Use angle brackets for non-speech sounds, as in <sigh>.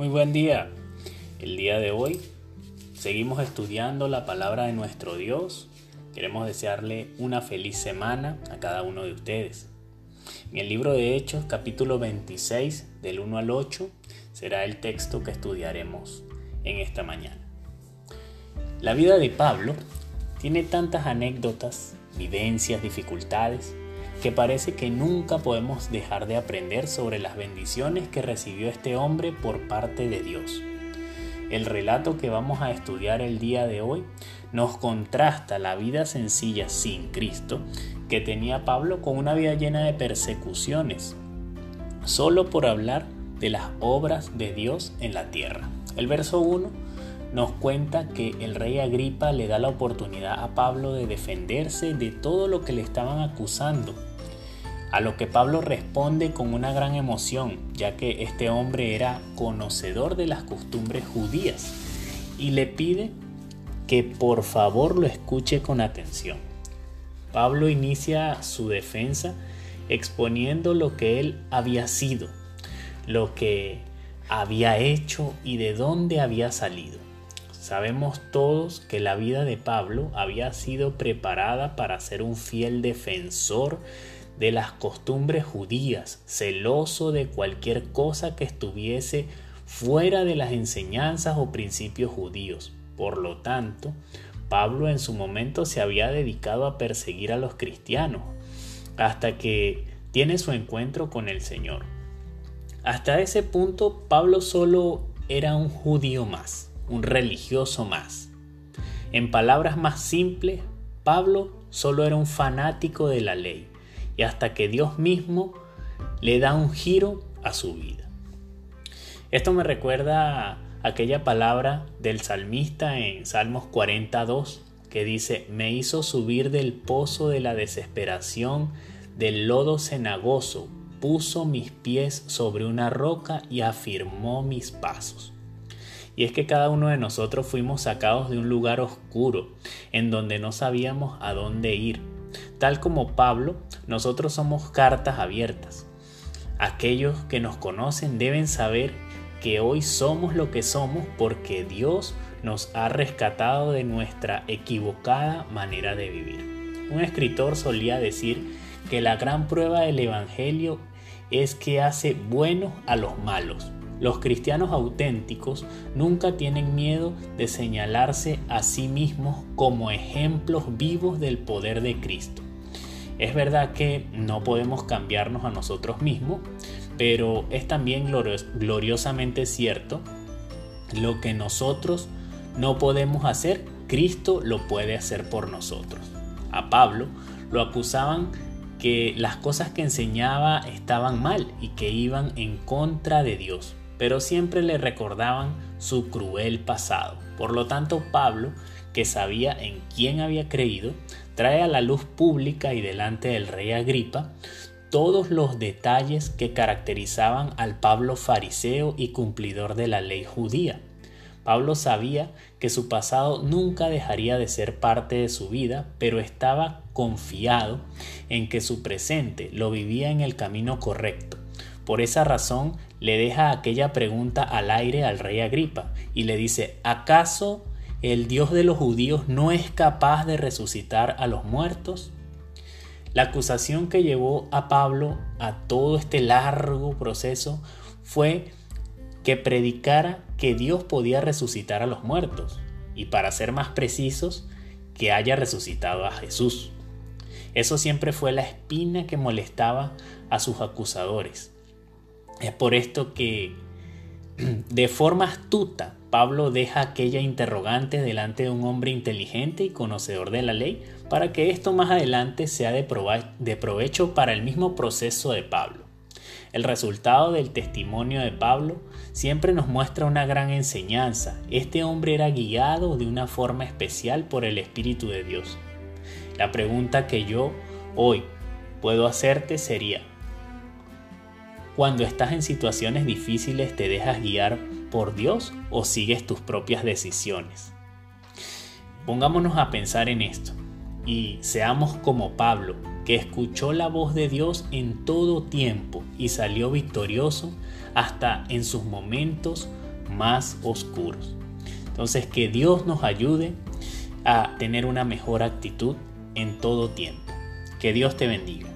Muy buen día. El día de hoy seguimos estudiando la palabra de nuestro Dios. Queremos desearle una feliz semana a cada uno de ustedes. En el libro de Hechos, capítulo 26, del 1 al 8, será el texto que estudiaremos en esta mañana. La vida de Pablo tiene tantas anécdotas, vivencias, dificultades, que parece que nunca podemos dejar de aprender sobre las bendiciones que recibió este hombre por parte de Dios. El relato que vamos a estudiar el día de hoy nos contrasta la vida sencilla sin Cristo que tenía Pablo con una vida llena de persecuciones, solo por hablar de las obras de Dios en la tierra. El verso 1 nos cuenta que el rey Agripa le da la oportunidad a Pablo de defenderse de todo lo que le estaban acusando a lo que Pablo responde con una gran emoción, ya que este hombre era conocedor de las costumbres judías y le pide que por favor lo escuche con atención. Pablo inicia su defensa exponiendo lo que él había sido, lo que había hecho y de dónde había salido. Sabemos todos que la vida de Pablo había sido preparada para ser un fiel defensor de las costumbres judías, celoso de cualquier cosa que estuviese fuera de las enseñanzas o principios judíos. Por lo tanto, Pablo en su momento se había dedicado a perseguir a los cristianos, hasta que tiene su encuentro con el Señor. Hasta ese punto, Pablo solo era un judío más, un religioso más. En palabras más simples, Pablo solo era un fanático de la ley y hasta que Dios mismo le da un giro a su vida. Esto me recuerda aquella palabra del salmista en Salmos 42 que dice, me hizo subir del pozo de la desesperación, del lodo cenagoso, puso mis pies sobre una roca y afirmó mis pasos. Y es que cada uno de nosotros fuimos sacados de un lugar oscuro, en donde no sabíamos a dónde ir, Tal como Pablo, nosotros somos cartas abiertas. Aquellos que nos conocen deben saber que hoy somos lo que somos porque Dios nos ha rescatado de nuestra equivocada manera de vivir. Un escritor solía decir que la gran prueba del Evangelio es que hace buenos a los malos. Los cristianos auténticos nunca tienen miedo de señalarse a sí mismos como ejemplos vivos del poder de Cristo. Es verdad que no podemos cambiarnos a nosotros mismos, pero es también gloriosamente cierto lo que nosotros no podemos hacer, Cristo lo puede hacer por nosotros. A Pablo lo acusaban que las cosas que enseñaba estaban mal y que iban en contra de Dios pero siempre le recordaban su cruel pasado. Por lo tanto, Pablo, que sabía en quién había creído, trae a la luz pública y delante del rey Agripa todos los detalles que caracterizaban al Pablo fariseo y cumplidor de la ley judía. Pablo sabía que su pasado nunca dejaría de ser parte de su vida, pero estaba confiado en que su presente lo vivía en el camino correcto. Por esa razón le deja aquella pregunta al aire al rey Agripa y le dice, ¿acaso el Dios de los judíos no es capaz de resucitar a los muertos? La acusación que llevó a Pablo a todo este largo proceso fue que predicara que Dios podía resucitar a los muertos y para ser más precisos, que haya resucitado a Jesús. Eso siempre fue la espina que molestaba a sus acusadores. Es por esto que <clears throat> de forma astuta Pablo deja aquella interrogante delante de un hombre inteligente y conocedor de la ley para que esto más adelante sea de, provecho para el mismo proceso de Pablo. El resultado del testimonio de Pablo siempre nos muestra una gran enseñanza. Este hombre era guiado de una forma especial por el Espíritu de Dios. La pregunta que yo hoy puedo hacerte sería, cuando estás en situaciones difíciles te dejas guiar por Dios o sigues tus propias decisiones. Pongámonos a pensar en esto y seamos como Pablo, que escuchó la voz de Dios en todo tiempo y salió victorioso hasta en sus momentos más oscuros. Entonces que Dios nos ayude a tener una mejor actitud en todo tiempo. Que Dios te bendiga.